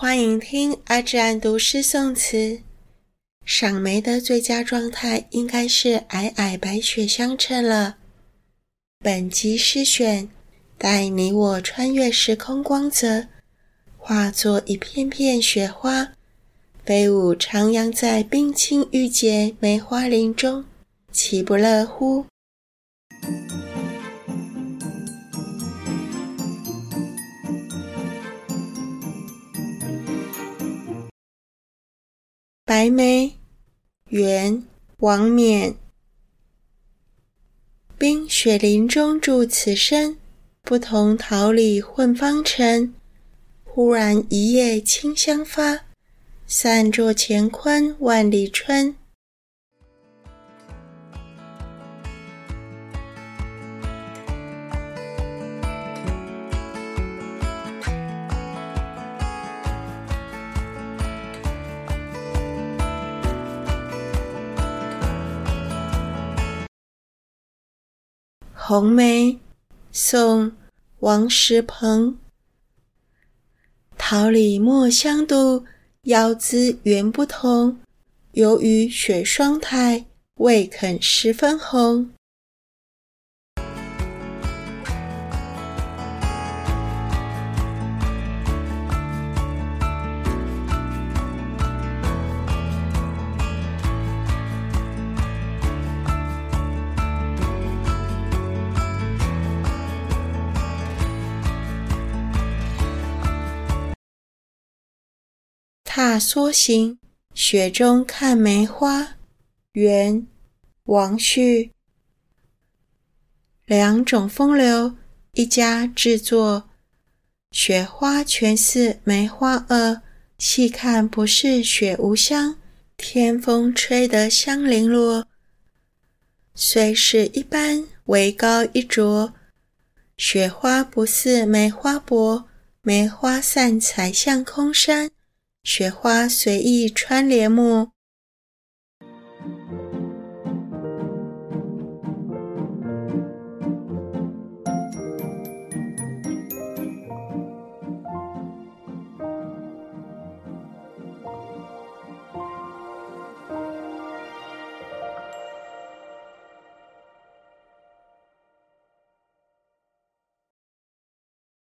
欢迎听阿占读诗诵词。赏梅的最佳状态应该是皑皑白雪相衬了。本集诗选，带你我穿越时空光泽，化作一片片雪花，飞舞徜徉在冰清玉洁梅花林中，岂不乐乎？白眉，元，王冕。冰雪林中住此身，不同桃李混芳尘。忽然一夜清香发，散作乾坤万里春。红梅，宋，王实朋。桃李墨香度，腰姿圆不同。由于雪霜态，未肯十分红。踏梭行，雪中看梅花。元，王旭。两种风流，一家制作。雪花全似梅花萼，细看不是雪无香，天风吹得香零落。虽是一般，为高一着。雪花不似梅花薄，梅花散彩向空山。雪花随意穿帘幕。